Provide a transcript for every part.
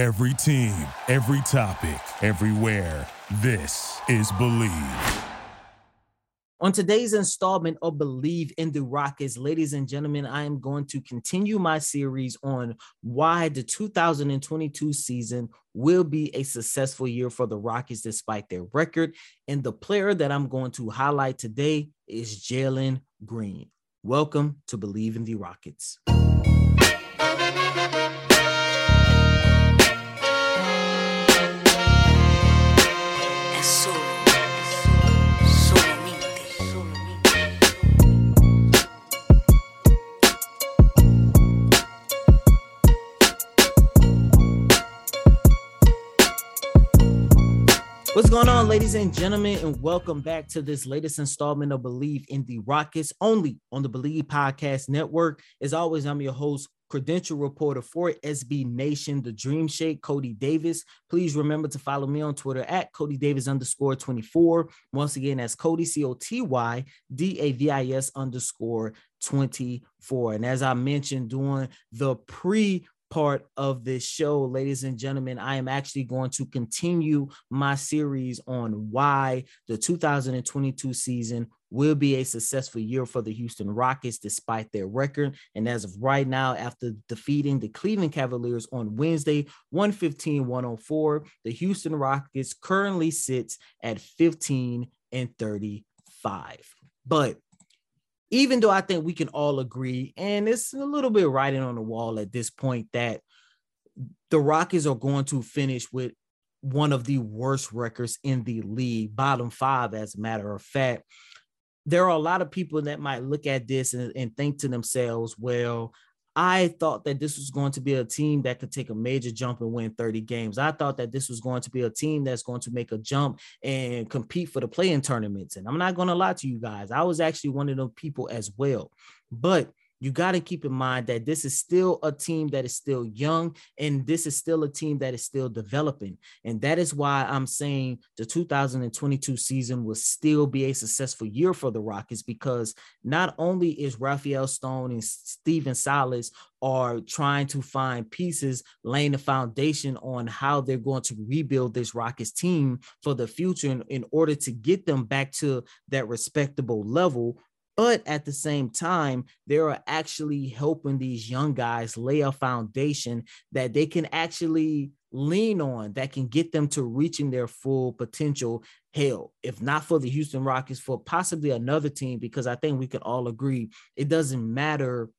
Every team, every topic, everywhere. This is Bleav. On today's installment of Bleav in the Rockets, ladies and gentlemen, I am going to continue my series on why the 2022 season will be a successful year for the Rockets despite their record. And the player that I'm going to highlight today is Jalen Green. Welcome to Bleav in the Rockets. What's going on, ladies and gentlemen, and welcome back to this latest installment of Bleav in the Rockets, only on the Bleav Podcast Network. As always, I'm your host, credential reporter for SB Nation, the Dream Shake, Coty Davis. Please remember to follow me on Twitter at Coty Davis underscore 24. Once again, that's Coty C O T Y D A V I S underscore 24. And as I mentioned during the pre part of this show, ladies and gentlemen, I am actually going to continue my series on why the 2022 season will be a successful year for the Houston Rockets despite their record. And as of right now, after defeating the Cleveland Cavaliers on Wednesday, 115 104, the Houston Rockets currently sits at 15 and 35. But even though I think we can all agree, and it's a little bit writing on the wall at this point, that the Rockets are going to finish with one of the worst records in the league, bottom five, as a matter of fact. There are a lot of people that might look at this and, and think to themselves, well, I thought that this was going to be a team that could take a major jump and win 30 games. I thought that this was going to be a team that's going to make a jump and compete for the play-in tournaments. And I'm not going to lie to you guys, I was actually one of those people as well. But you got to keep in mind that this is still a team that is still young and this is still a team that is still developing. And that is why I'm saying the 2022 season will still be a successful year for the Rockets because not only is Rafael Stone and Stephen Silas are trying to find pieces, laying the foundation on how they're going to rebuild this Rockets team for the future in, in order to get them back to that respectable level but at the same time, they are actually helping these young guys lay a foundation that they can actually lean on that can get them to reaching their full potential. Hell, if not for the Houston Rockets, for possibly another team, because I think we can all agree it doesn't matter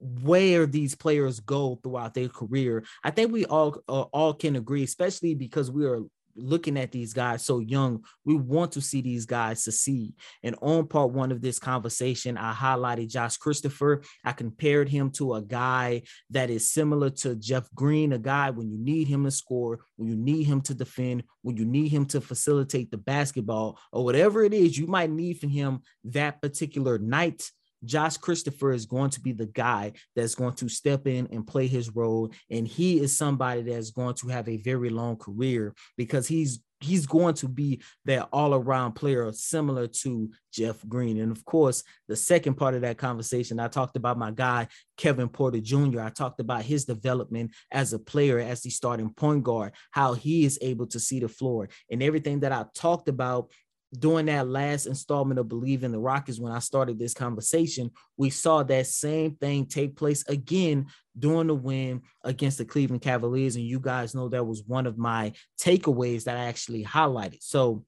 where these players go throughout their career. I think we all uh, all can agree, especially because we are looking at these guys so young, we want to see these guys succeed. And on part one of this conversation, I highlighted Josh Christopher. I compared him to a guy that is similar to Jeff Green, a guy when you need him to score, when you need him to defend, when you need him to facilitate the basketball, or whatever it is you might need from him that particular night Josh Christopher is going to be the guy that's going to step in and play his role. And he is somebody that's going to have a very long career because he's he's going to be that all-around player similar to Jeff Green. And of course, the second part of that conversation, I talked about my guy Kevin Porter Jr. I talked about his development as a player, as the starting point guard, how he is able to see the floor, and everything that I talked about during that last installment of Bleav in the Rockets, when I started this conversation, we saw that same thing take place again during the win against the Cleveland Cavaliers. And you guys know that was one of my takeaways that I actually highlighted. So,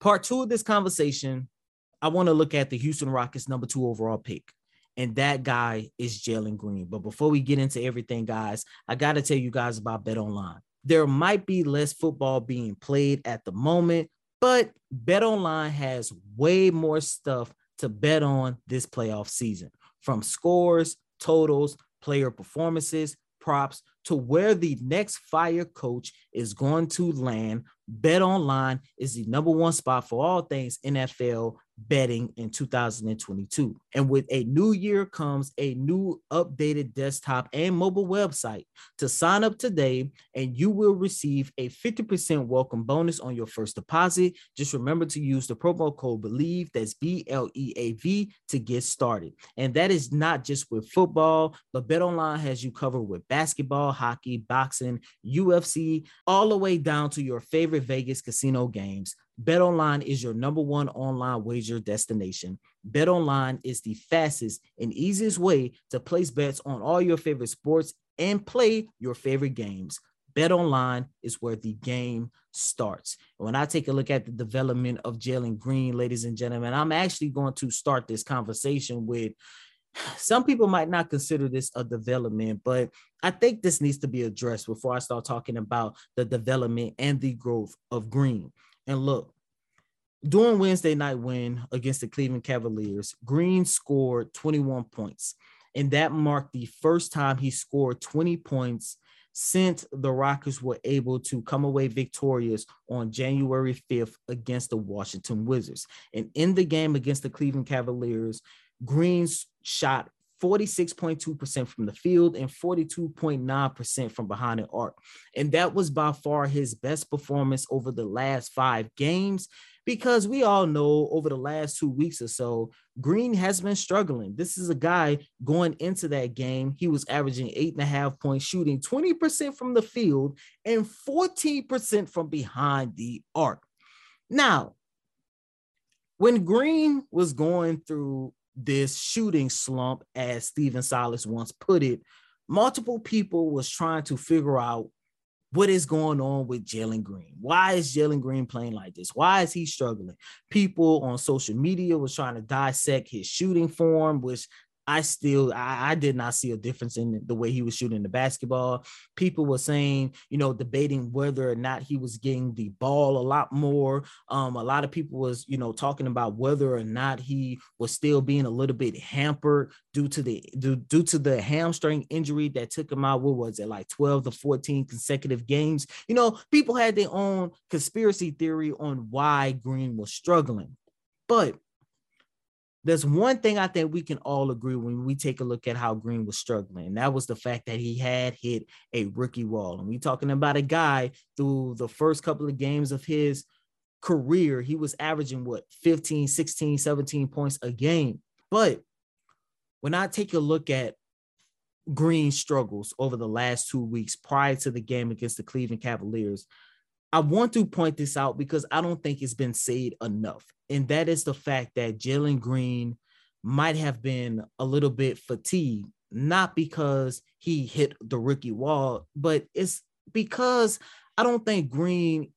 part two of this conversation, I want to look at the Houston Rockets number two overall pick. And that guy is Jalen Green. But before we get into everything, guys, I got to tell you guys about BetOnline. There might be less football being played at the moment, but BetOnline has way more stuff to bet on this playoff season. From scores, totals, player performances, props to where the next fire coach is going to land, BetOnline is the number one spot for all things NFL betting in 2022. And with a new year comes a new updated desktop and mobile website. To sign up today, and you will receive a 50% welcome bonus on your first deposit. Just remember to use the promo code BLEAV, that's B L E A V, to get started. And that is not just with football, but BetOnline has you covered with basketball, hockey, boxing, UFC, all the way down to your favorite Vegas casino games. BetOnline is your number one online wager destination. BetOnline is the fastest and easiest way to place bets on all your favorite sports and play your favorite games. BetOnline is where the game starts. When I take a look at the development of Jalen Green, ladies and gentlemen, I'm actually going to start this conversation with some people might not consider this a development, but I think this needs to be addressed before I start talking about the development and the growth of Green. And look, during Wednesday night win against the Cleveland Cavaliers, Green scored 21 points. And that marked the first time he scored 20 points since the Rockets were able to come away victorious on January 5th against the Washington Wizards. And in the game against the Cleveland Cavaliers, Green's shot 46.2% from the field and 42.9% from behind the arc. And that was by far his best performance over the last five games because we all know over the last two weeks or so, Green has been struggling. This is a guy going into that game. He was averaging eight and a half points, shooting 20% from the field and 14% from behind the arc. Now, when Green was going through this shooting slump, as Stephen Silas once put it, multiple people was trying to figure out what is going on with Jalen Green. Why is Jalen Green playing like this? Why is he struggling? People on social media was trying to dissect his shooting form, which I still I, I, did not see a difference in the way he was shooting the basketball. People were saying, you know, debating whether or not he was getting the ball a lot more. Um, a lot of people was, you know, talking about whether or not he was still being a little bit hampered due to the due, due to the hamstring injury that took him out. What was it like 12 to 14 consecutive games? You know, people had their own conspiracy theory on why Green was struggling. But there's one thing I think we can all agree when we take a look at how Green was struggling. And that was the fact that he had hit a rookie wall. And we're talking about a guy through the first couple of games of his career, he was averaging what 15, 16, 17 points a game. But when I take a look at Green struggles over the last two weeks prior to the game against the Cleveland Cavaliers, I want to point this out because I don't think it's been said enough. And that is the fact that Jalen Green might have been a little bit fatigued, not because he hit the rookie wall, but it's because I don't think Green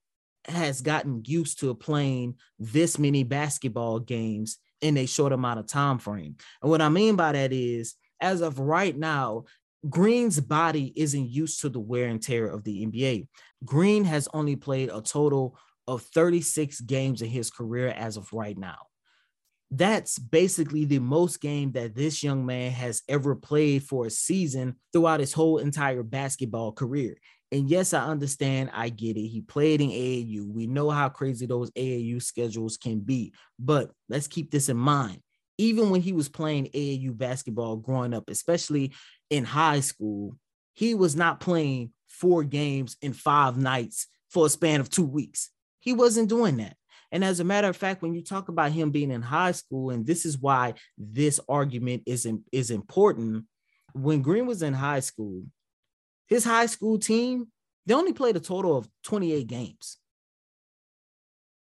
has gotten used to playing this many basketball games in a short amount of time frame. And what I mean by that is, as of right now, Green's body isn't used to the wear and tear of the NBA. Green has only played a total of 36 games in his career as of right now. That's basically the most game that this young man has ever played for a season throughout his whole entire basketball career. And yes, I understand. I get it. He played in AAU. We know how crazy those AAU schedules can be. But let's keep this in mind. Even when he was playing AAU basketball growing up, especially in high school, he was not playing four games in five nights for a span of two weeks. He wasn't doing that. And as a matter of fact, when you talk about him being in high school, and this is why this argument is, is important, when Green was in high school, his high school team, they only played a total of 28 games.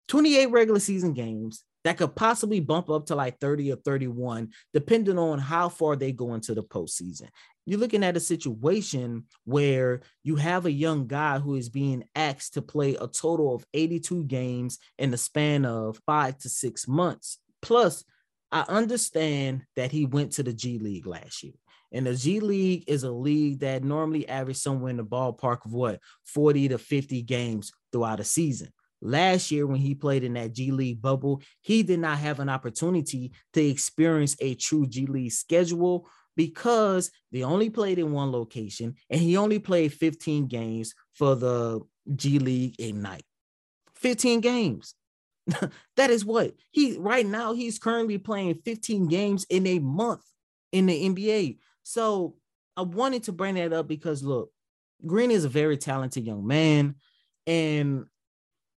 28 regular season games that could possibly bump up to like 30 or 31, depending on how far they go into the postseason. You're looking at a situation where you have a young guy who is being asked to play a total of 82 games in the span of five to six months. Plus, I understand that he went to the G League last year. And the G League is a league that normally averages somewhere in the ballpark of what 40 to 50 games throughout a season. Last year, when he played in that G League bubble, he did not have an opportunity to experience a true G League schedule because they only played in one location and he only played 15 games for the G League Ignite. 15 games. that is what he right now he's currently playing 15 games in a month in the NBA. So I wanted to bring that up because look, Green is a very talented young man and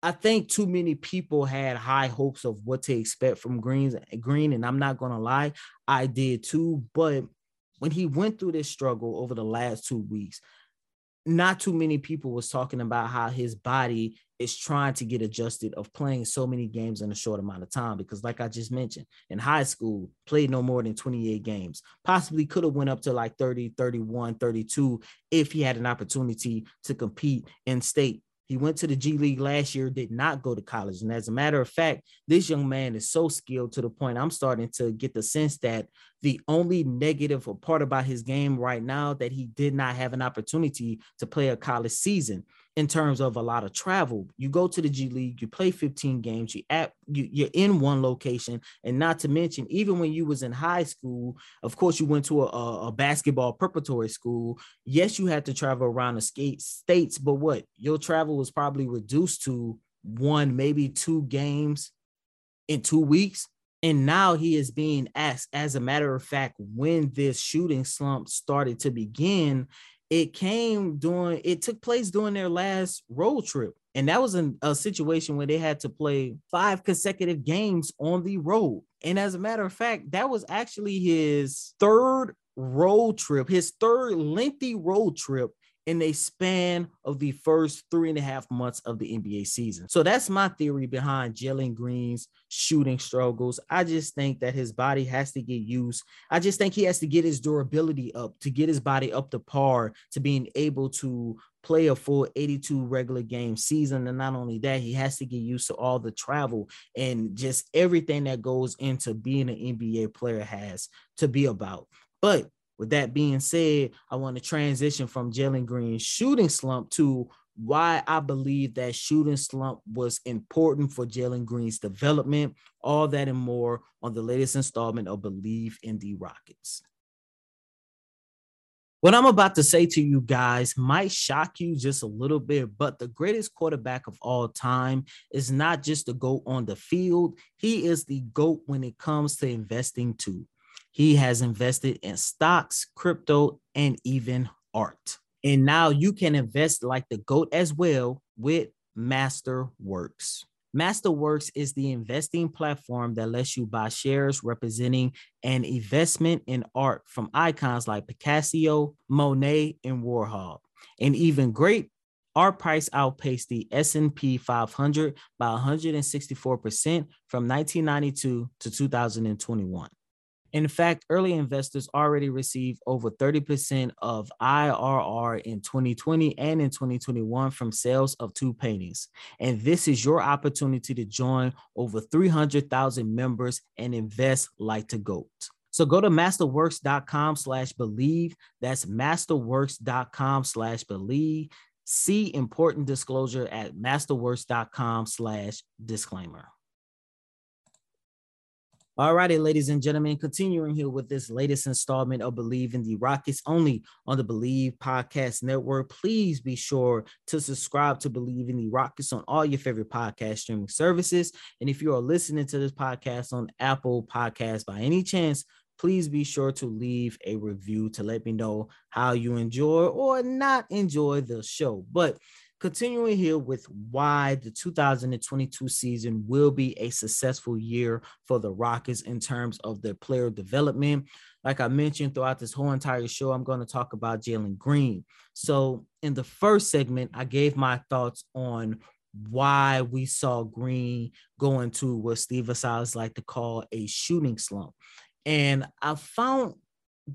I think too many people had high hopes of what to expect from Green's Green, and I'm not gonna lie, I did too. But when he went through this struggle over the last two weeks, not too many people was talking about how his body is trying to get adjusted of playing so many games in a short amount of time because like i just mentioned in high school played no more than 28 games possibly could have went up to like 30 31 32 if he had an opportunity to compete in state he went to the G League last year, did not go to college. And as a matter of fact, this young man is so skilled to the point I'm starting to get the sense that the only negative part about his game right now that he did not have an opportunity to play a college season in terms of a lot of travel. You go to the G League, you play 15 games, you at you, you're in one location, and not to mention, even when you was in high school, of course, you went to a, a basketball preparatory school. Yes, you had to travel around the skate states, but what your travel was probably reduced to one, maybe two games in two weeks. And now he is being asked, as a matter of fact, when this shooting slump started to begin, it came during it took place during their last road trip. And that was in a situation where they had to play five consecutive games on the road. And as a matter of fact that was actually his third road trip his third lengthy road trip in a span of the first three and a half months of the NBA season. So that's my theory behind Jalen Green's shooting struggles. I just think that his body has to get used. I just think he has to get his durability up to get his body up to par to being able to play a full 82 regular game season. And not only that, he has to get used to all the travel and just everything that goes into being an NBA player has to be about. But with that being said, I want to transition from Jalen Green's shooting slump to why I believe that shooting slump was important for Jalen Green's development. All that and more on the latest installment of Bleav in the Rockets. What I'm about to say to you guys might shock you just a little bit, but the greatest quarterback of all time is not just the GOAT on the field, he is the GOAT when it comes to investing too. He has invested in stocks, crypto, and even art. And now you can invest like the GOAT as well with Masterworks. Masterworks is the investing platform that lets you buy shares representing an investment in art from icons like Picasso, Monet, and Warhol. And even great art price outpaced the S&P 500 by 164% from 1992 to 2021. In fact, early investors already received over 30% of IRR in 2020 and in 2021 from sales of two paintings. And this is your opportunity to join over 300,000 members and invest like to GOAT. So go to masterworks.com slash believe. That's masterworks.com slash believe. See important disclosure at masterworks.com slash disclaimer. All righty, ladies and gentlemen, continuing here with this latest installment of Bleav in the Rockets only on the Bleav Podcast Network. Please be sure to subscribe to Bleav in the Rockets on all your favorite podcast streaming services. And if you are listening to this podcast on Apple Podcasts by any chance, please be sure to leave a review to let me know how you enjoy or not enjoy the show. But continuing here with why the 2022 season will be a successful year for the Rockets in terms of their player development. Like I mentioned throughout this whole entire show, I'm going to talk about Jalen Green. So, in the first segment, I gave my thoughts on why we saw Green go into what Stephen Silas like to call a shooting slump. And I found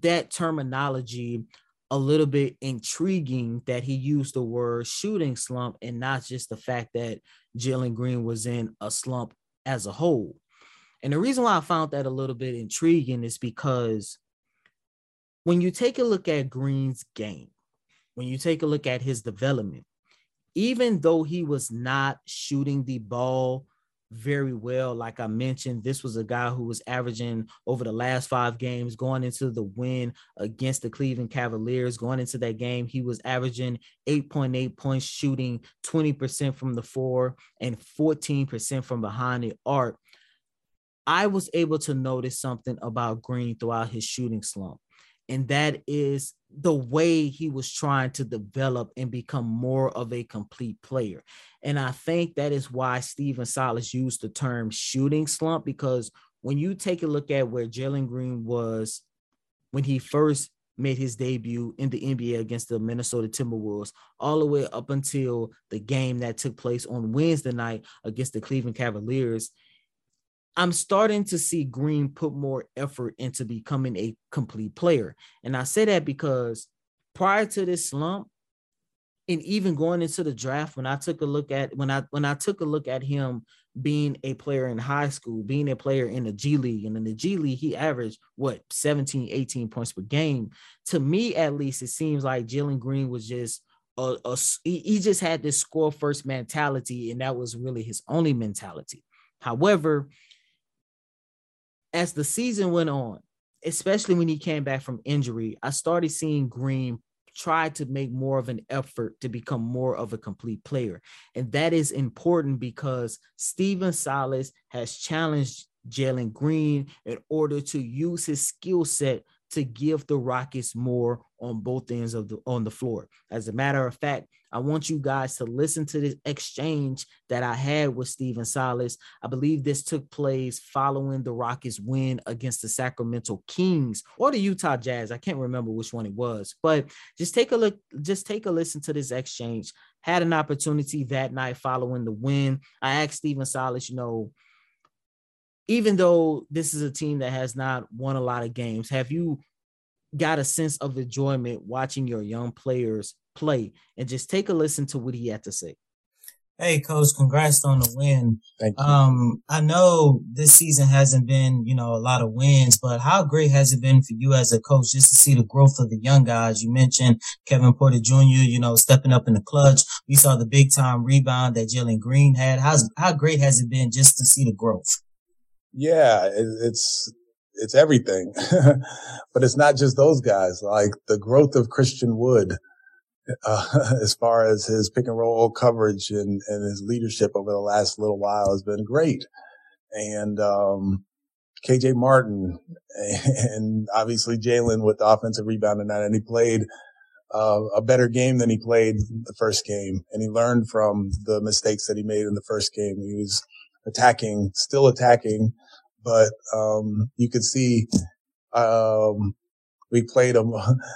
that terminology a little bit intriguing that he used the word shooting slump and not just the fact that Jalen Green was in a slump as a whole. And the reason why I found that a little bit intriguing is because when you take a look at Green's game, when you take a look at his development, even though he was not shooting the ball very well. Like I mentioned, this was a guy who was averaging over the last five games going into the win against the Cleveland Cavaliers. Going into that game, he was averaging 8.8 points, shooting 20% from the four and 14% from behind the arc. I was able to notice something about Green throughout his shooting slump, and that is the way he was trying to develop and become more of a complete player. And I think that is why Stephen Silas used the term shooting slump because when you take a look at where Jalen Green was when he first made his debut in the NBA against the Minnesota Timberwolves, all the way up until the game that took place on Wednesday night against the Cleveland Cavaliers, I'm starting to see Green put more effort into becoming a complete player. And I say that because prior to this slump, and even going into the draft, when I took a look at when I when I took a look at him being a player in high school, being a player in the G League, and in the G League, he averaged what 17, 18 points per game. To me, at least, it seems like Jalen Green was just a, a he just had this score first mentality, and that was really his only mentality. However, as the season went on, especially when he came back from injury, I started seeing Green try to make more of an effort to become more of a complete player. And that is important because Stephen Silas has challenged Jalen Green in order to use his skill set to give the Rockets more on both ends of the on the floor. As a matter of fact, I want you guys to listen to this exchange that I had with Stephen Silas. I believe this took place following the Rockets win against the Sacramento Kings or the Utah Jazz. I can't remember which one it was, but just take a look, just take a listen to this exchange. Had an opportunity that night following the win. I asked Stephen Silas, you know, even though this is a team that has not won a lot of games, have you got a sense of enjoyment watching your young players play and just take a listen to what he had to say. Hey, coach, congrats on the win. Thank you. Um, I know this season hasn't been, you know, a lot of wins, but how great has it been for you as a coach just to see the growth of the young guys? You mentioned Kevin Porter Jr., you know, stepping up in the clutch. We saw the big time rebound that Jalen Green had. How's, how great has it been just to see the growth? Yeah, it's, it's everything, but it's not just those guys. Like the growth of Christian Wood, uh, as far as his pick and roll coverage and, and his leadership over the last little while has been great. And, um, KJ Martin and obviously Jalen with the offensive rebound tonight. And he played, uh, a better game than he played the first game. And he learned from the mistakes that he made in the first game. He was attacking, still attacking, but, um, you could see, um, we played him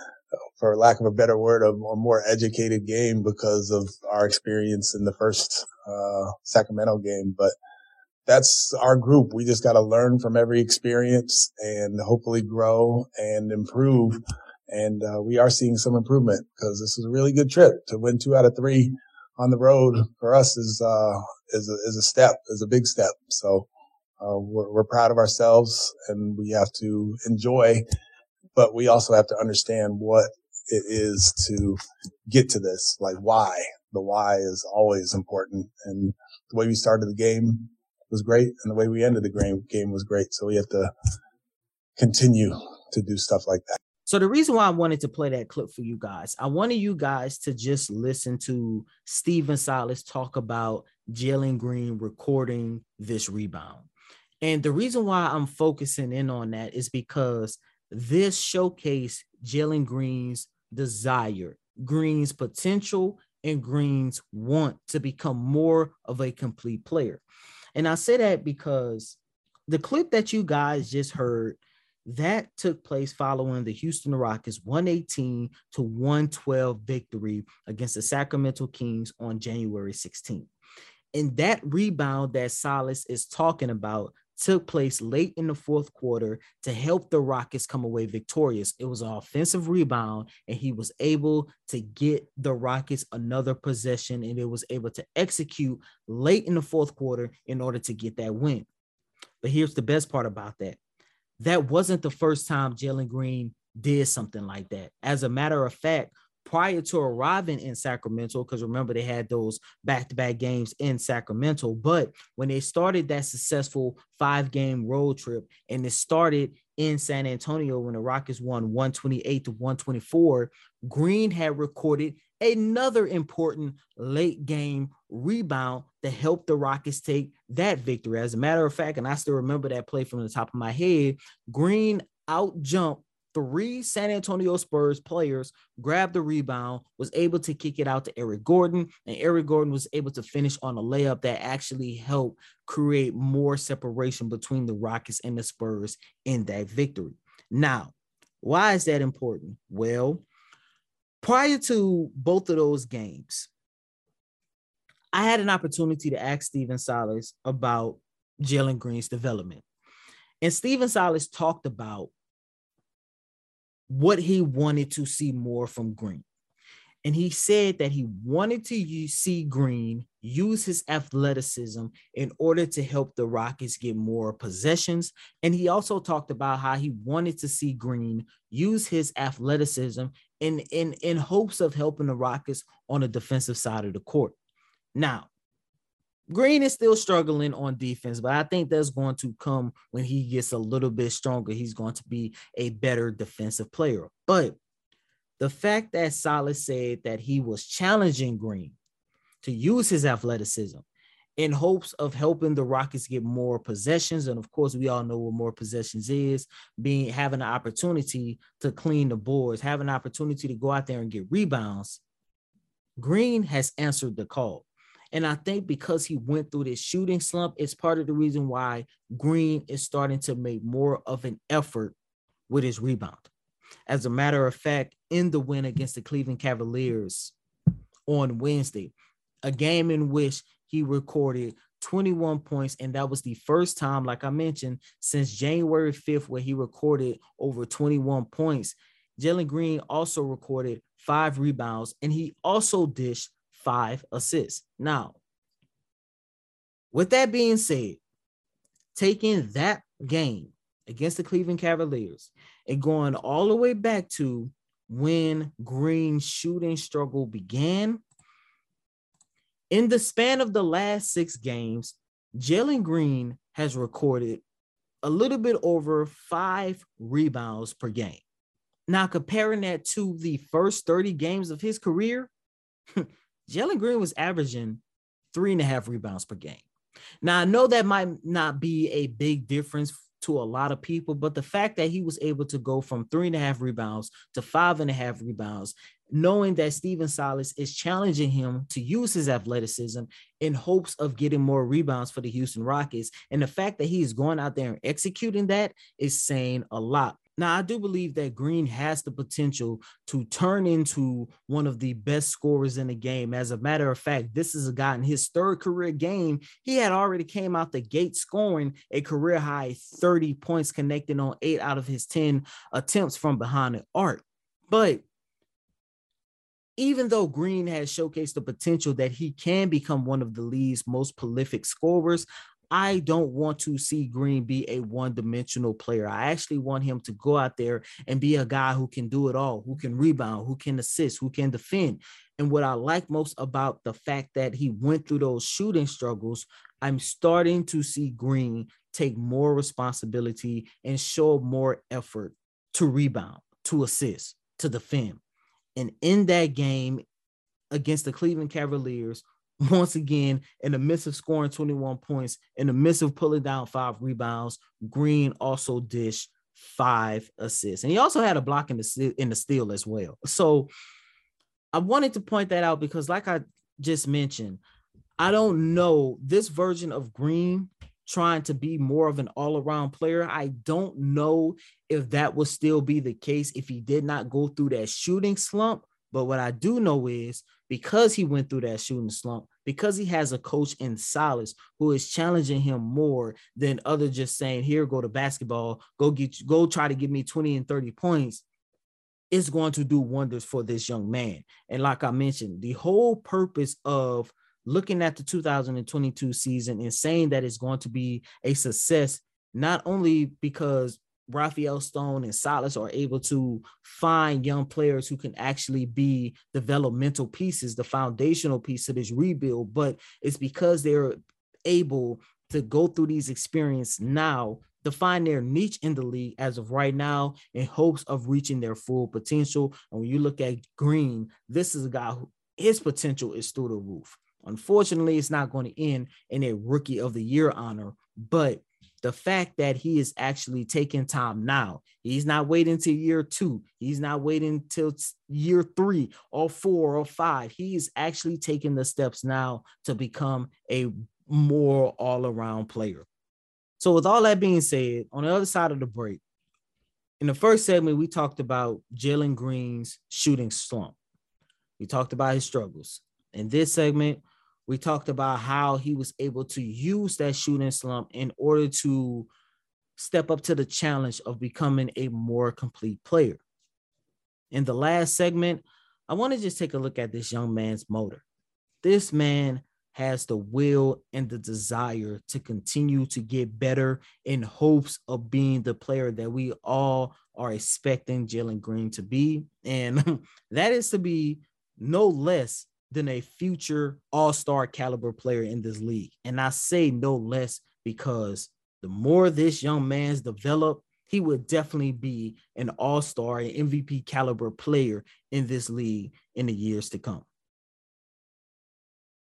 for lack of a better word, a, a, more educated game because of our experience in the first uh, Sacramento game. But that's our group. We just got to learn from every experience and hopefully grow and improve. And uh, we are seeing some improvement because this is a really good trip to win two out of three on the road for us is uh, is a, is a step, is a big step. So uh, we're, we're proud of ourselves and we have to enjoy but we also have to understand what it is to get to this. Like why? The why is always important. And the way we started the game was great. And the way we ended the game, game was great. So we have to continue to do stuff like that. So the reason why I wanted to play that clip for you guys, I wanted you guys to just listen to Stephen Silas talk about Jalen Green recording this rebound. And the reason why I'm focusing in on that is because this showcased Jalen Green's desire, Green's potential, and Green's want to become more of a complete player. And I say that because the clip that you guys just heard that took place following the Houston Rockets 118 to 112 victory against the Sacramento Kings on January 16th. And that rebound that Silas is talking about took place late in the fourth quarter to help the Rockets come away victorious. It was an offensive rebound, and he was able to get the Rockets another possession, and it was able to execute late in the fourth quarter in order to get that win. But here's the best part about that that wasn't the first time Jalen Green did something like that. As a matter of fact, prior to arriving in Sacramento, because remember they had those back-to-back games in Sacramento. But when they started that successful five-game road trip, and it started in San Antonio when the Rockets won 128 to 124, Green had recorded another important late game rebound to help the Rockets take that victory. As a matter of fact, and I still remember that play from the top of my head, Green out jumped three San Antonio Spurs players, grabbed the rebound, was able to kick it out to Eric Gordon, and Eric Gordon was able to finish on a layup that actually helped create more separation between the Rockets and the Spurs in that victory. Now, why is that important? Well, prior to both of those games, I had an opportunity to ask Stephen Silas about Jalen Green's development. And Stephen Silas talked about what he wanted to see more from Green. And he said that he wanted to see Green use his athleticism in order to help the Rockets get more possessions. And he also talked about how he wanted to see Green use his athleticism in, in, in hopes of helping the Rockets on the defensive side of the court. Now, Green is still struggling on defense, but I think that's going to come when he gets a little bit stronger. He's going to be a better defensive player. But the fact that Silas said that he was challenging Green to use his athleticism in hopes of helping the Rockets get more possessions. And of course, we all know what more possessions is being having an opportunity to clean the boards, having an opportunity to go out there and get rebounds. Green has answered the call. And I think because he went through this shooting slump, it's part of the reason why Green is starting to make more of an effort with his rebound. As a matter of fact, in the win against the Cleveland Cavaliers on Wednesday, a game in which he recorded 21 points, and that was the first time, like I mentioned, since January 5th, where he recorded over 21 points. Jalen Green also recorded five rebounds, and he also dished five assists. Now, with that being said, taking that game against the Cleveland Cavaliers and going all the way back to when Green's shooting struggle began, in the span of the last six games, Jalen Green has recorded a little bit over five rebounds per game. Now, comparing that to the first 30 games of his career, Jalen Green was averaging three and a half rebounds per game. Now, I know that might not be a big difference to a lot of people, but the fact that he was able to go from three and a half rebounds to five and a half rebounds, knowing that Stephen Silas is challenging him to use his athleticism in hopes of getting more rebounds for the Houston Rockets, and the fact that he's going out there and executing that is saying a lot. Now, I do believe that Green has the potential to turn into one of the best scorers in the game. As a matter of fact, this is a guy in his third career game. He had already came out the gate scoring a career high 30 points, connecting on eight out of his 10 attempts from behind the arc. But even though Green has showcased the potential that he can become one of the league's most prolific scorers, I don't want to see Green be a one dimensional player. I actually want him to go out there and be a guy who can do it all, who can rebound, who can assist, who can defend. And what I like most about the fact that he went through those shooting struggles, I'm starting to see Green take more responsibility and show more effort to rebound, to assist, to defend. And in that game against the Cleveland Cavaliers, once again, in the midst of scoring 21 points, in the midst of pulling down five rebounds, Green also dished five assists. And he also had a block in the in the steal as well. So I wanted to point that out because, like I just mentioned, I don't know this version of Green trying to be more of an all-around player. I don't know if that will still be the case if he did not go through that shooting slump. But what I do know is because he went through that shooting slump, because he has a coach in Silas who is challenging him more than other just saying, here, go to basketball, go get go try to give me 20 and 30 points, it's going to do wonders for this young man. And like I mentioned, the whole purpose of looking at the 2022 season and saying that it's going to be a success, not only because Rafael Stone and Silas are able to find young players who can actually be developmental pieces, the foundational piece of this rebuild. But it's because they're able to go through these experiences now to find their niche in the league as of right now in hopes of reaching their full potential. And when you look at Green, this is a guy who his potential is through the roof. Unfortunately, it's not going to end in a rookie of the year honor, but the fact that he is actually taking time now, he's not waiting till year two, he's not waiting till year three or four or five. He is actually taking the steps now to become a more all around player. So, with all that being said, on the other side of the break, in the first segment, we talked about Jalen Green's shooting slump. We talked about his struggles. In this segment, we talked about how he was able to use that shooting slump in order to step up to the challenge of becoming a more complete player. In the last segment, I want to just take a look at this young man's motor. This man has the will and the desire to continue to get better in hopes of being the player that we all are expecting Jalen Green to be. And that is to be no less than a future all star caliber player in this league. And I say no less because the more this young man's developed, he would definitely be an all star and MVP caliber player in this league in the years to come.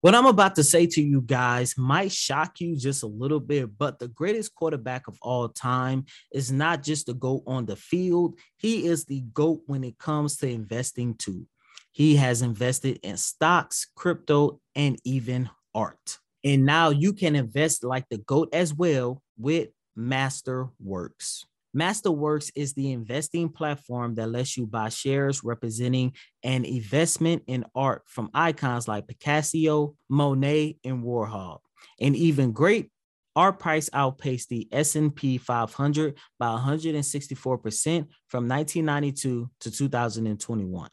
What I'm about to say to you guys might shock you just a little bit, but the greatest quarterback of all time is not just the GOAT on the field, he is the GOAT when it comes to investing too. He has invested in stocks, crypto, and even art. And now you can invest like the GOAT as well with Masterworks. Masterworks is the investing platform that lets you buy shares representing an investment in art from icons like Picasso, Monet, and Warhol. And even great art price outpaced the S&P 500 by 164% from 1992 to 2021.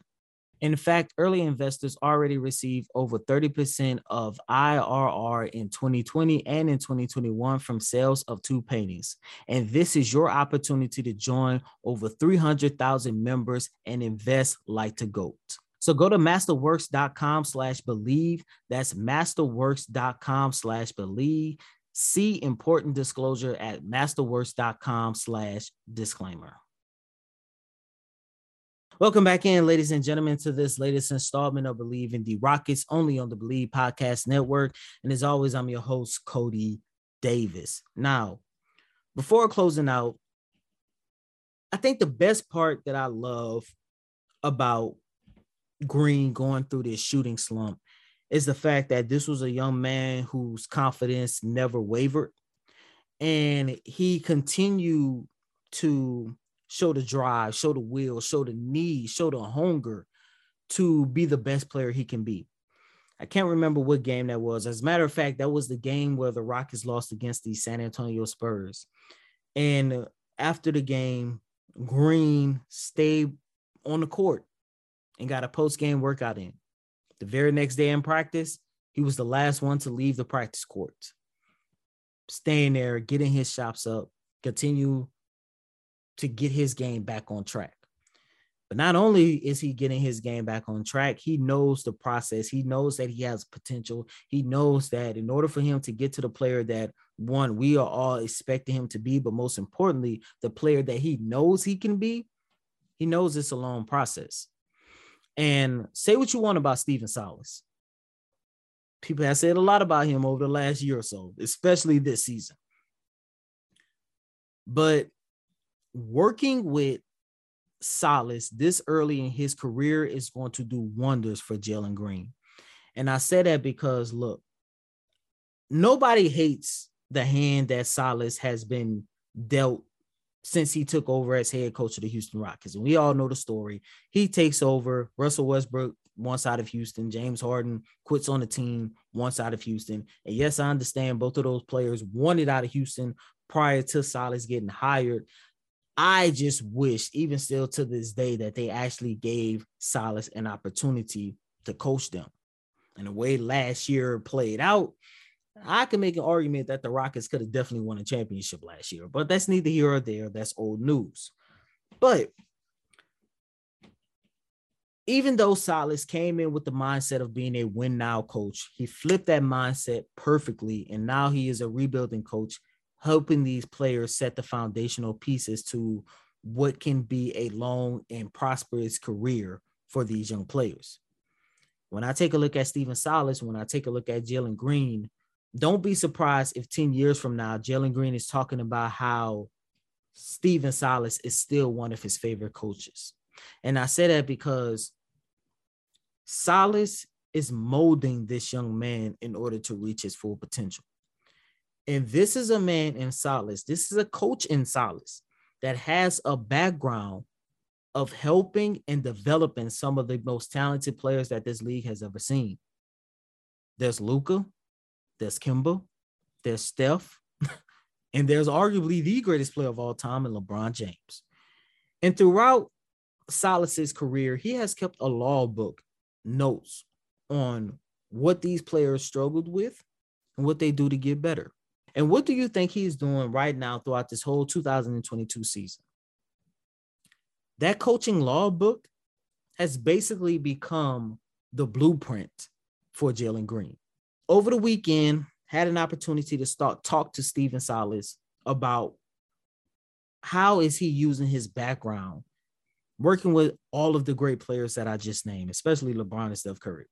In fact, early investors already received over 30% of IRR in 2020 and in 2021 from sales of two paintings. And this is your opportunity to join over 300,000 members and invest like a GOAT. So go to masterworks.com slash believe. That's masterworks.com slash believe. See important disclosure at masterworks.com slash disclaimer. Welcome back in, ladies and gentlemen, to this latest installment of Bleav in the Rockets, only on the Bleav Podcast Network. And as always, I'm your host, Coty Davis. Now, before closing out, I think the best part that I love about Green going through this shooting slump is the fact that this was a young man whose confidence never wavered. And he continued to show the drive, show the will, show the need, show the hunger to be the best player he can be. I can't remember what game that was. As a matter of fact, that was the game where the Rockets lost against the San Antonio Spurs. And after the game, Green stayed on the court and got a post game workout in. The very next day in practice, he was the last one to leave the practice court, staying there, getting his shots up, continue to get his game back on track. But not only is he getting his game back on track, he knows the process. He knows that he has potential. He knows that in order for him to get to the player that one we are all expecting him to be, but most importantly, the player that he knows he can be, he knows it's a long process. And say what you want about Stephen Silas. People have said a lot about him over the last year or so, especially this season. But working with Silas this early in his career is going to do wonders for Jalen Green. And I say that because look, nobody hates the hand that Silas has been dealt since he took over as head coach of the Houston Rockets. And we all know the story. He takes over, Russell Westbrook once out of Houston, James Harden quits on the team once out of Houston. And yes, I understand both of those players wanted out of Houston prior to Silas getting hired. I just wish, even still to this day, that they actually gave Silas an opportunity to coach them. And the way last year played out, I can make an argument that the Rockets could have definitely won a championship last year, but that's neither here or there. That's old news. But even though Silas came in with the mindset of being a win now coach, he flipped that mindset perfectly. And now he is a rebuilding coach, helping these players set the foundational pieces to what can be a long and prosperous career for these young players. When I take a look at Stephen Silas, when I take a look at Jalen Green, don't be surprised if 10 years from now, Jalen Green is talking about how Stephen Silas is still one of his favorite coaches. And I say that because Silas is molding this young man in order to reach his full potential. And this is a man in Silas, this is a coach in Silas that has a background of helping and developing some of the most talented players that this league has ever seen. There's Luka, there's Kemba, there's Steph, and there's arguably the greatest player of all time in LeBron James. And throughout Silas's career, he has kept a law book notes on what these players struggled with and what they do to get better. And what do you think he's doing right now throughout this whole 2022 season? That coaching law book has basically become the blueprint for Jalen Green. Over the weekend, had an opportunity to start talk to Stephen Silas about how is he using his background working with all of the great players that I just named, especially LeBron and Steph Curry.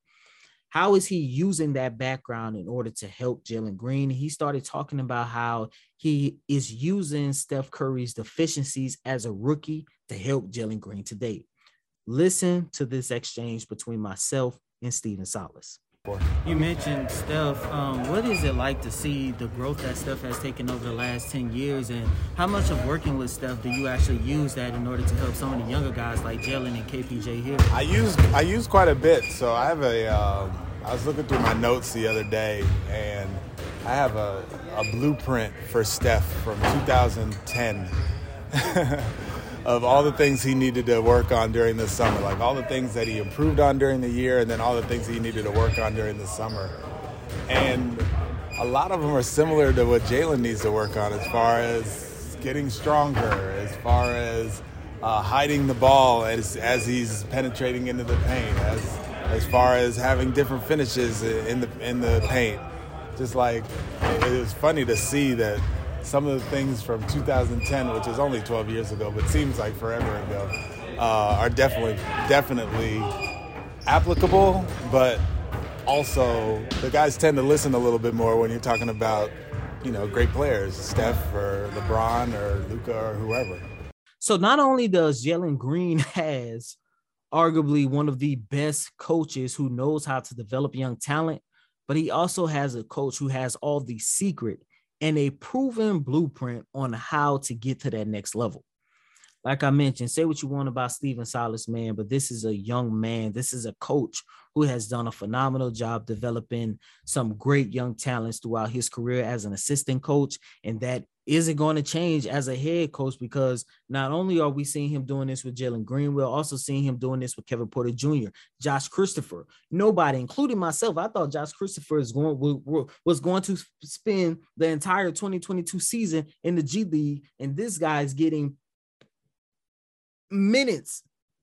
How is he using that background in order to help Jalen Green? He started talking about how he is using Steph Curry's deficiencies as a rookie to help Jalen Green today. Listen to this exchange between myself and Stephen Silas. You mentioned Steph. Um, what is it like to see the growth that Steph has taken over the last 10 years? And how much of working with Steph do you actually use that in order to help some of the younger guys like Jalen and KPJ here? I use I use quite a bit. So I have a. Uh, I was looking through my notes the other day, and I have a, a blueprint for Steph from 2010. of all the things he needed to work on during the summer, like all the things that he improved on during the year, and then all the things he needed to work on during the summer. And a lot of them are similar to what Jalen needs to work on as far as getting stronger, as far as uh, hiding the ball as, as he's penetrating into the paint, as as far as having different finishes in the in the paint. Just like it was funny to see that some of the things from 2010, which is only 12 years ago, but seems like forever ago, uh, are definitely definitely applicable. But also, the guys tend to listen a little bit more when you're talking about, you know, great players, Steph or LeBron or Luka or whoever. So not only does Jalen Green has arguably one of the best coaches who knows how to develop young talent, but he also has a coach who has all the secret and a proven blueprint on how to get to that next level. Like I mentioned, say what you want about Stephen Silas, man, but this is a young man. This is a coach who has done a phenomenal job developing some great young talents throughout his career as an assistant coach. And that isn't going to change as a head coach because not only are we seeing him doing this with Jalen Green, we're also seeing him doing this with Kevin Porter Jr., Josh Christopher. Nobody, including myself, I thought Josh Christopher is going was going to spend the entire 2022 season in the G League, and this guy is getting minutes,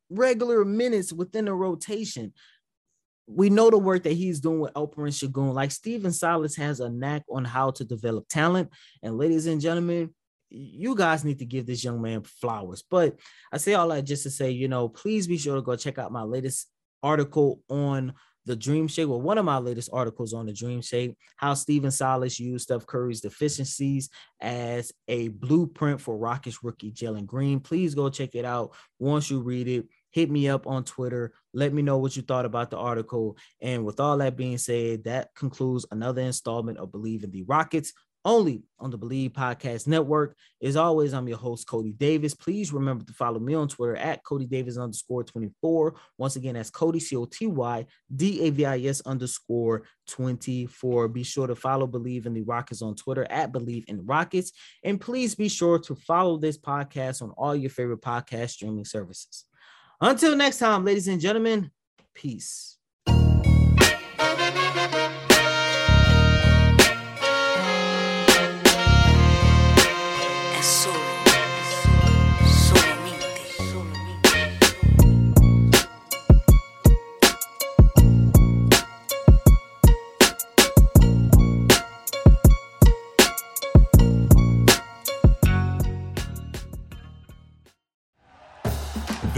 regular minutes within a rotation we know the work that he's doing with Alperen Sengun. Like Stephen Silas has a knack on how to develop talent. And ladies and gentlemen, you guys need to give this young man flowers. But I say all that just to say, you know, please be sure to go check out my latest article on the Dream Shake, well, one of my latest articles on the Dream Shake, how Stephen Silas used Steph Curry's deficiencies as a blueprint for Rockets rookie Jalen Green. Please go check it out once you read it hit me up on Twitter. Let me know what you thought about the article. And with all that being said, that concludes another installment of Bleav in the Rockets only on the Bleav Podcast Network. As always, I'm your host, Coty Davis. Please remember to follow me on Twitter at Coty Davis underscore 24. Once again, that's Coty, C O T Y D A V I S underscore 24. Be sure to follow Bleav in the Rockets on Twitter at Bleav in Rockets. And please be sure to follow this podcast on all your favorite podcast streaming services. Until next time, ladies and gentlemen, peace.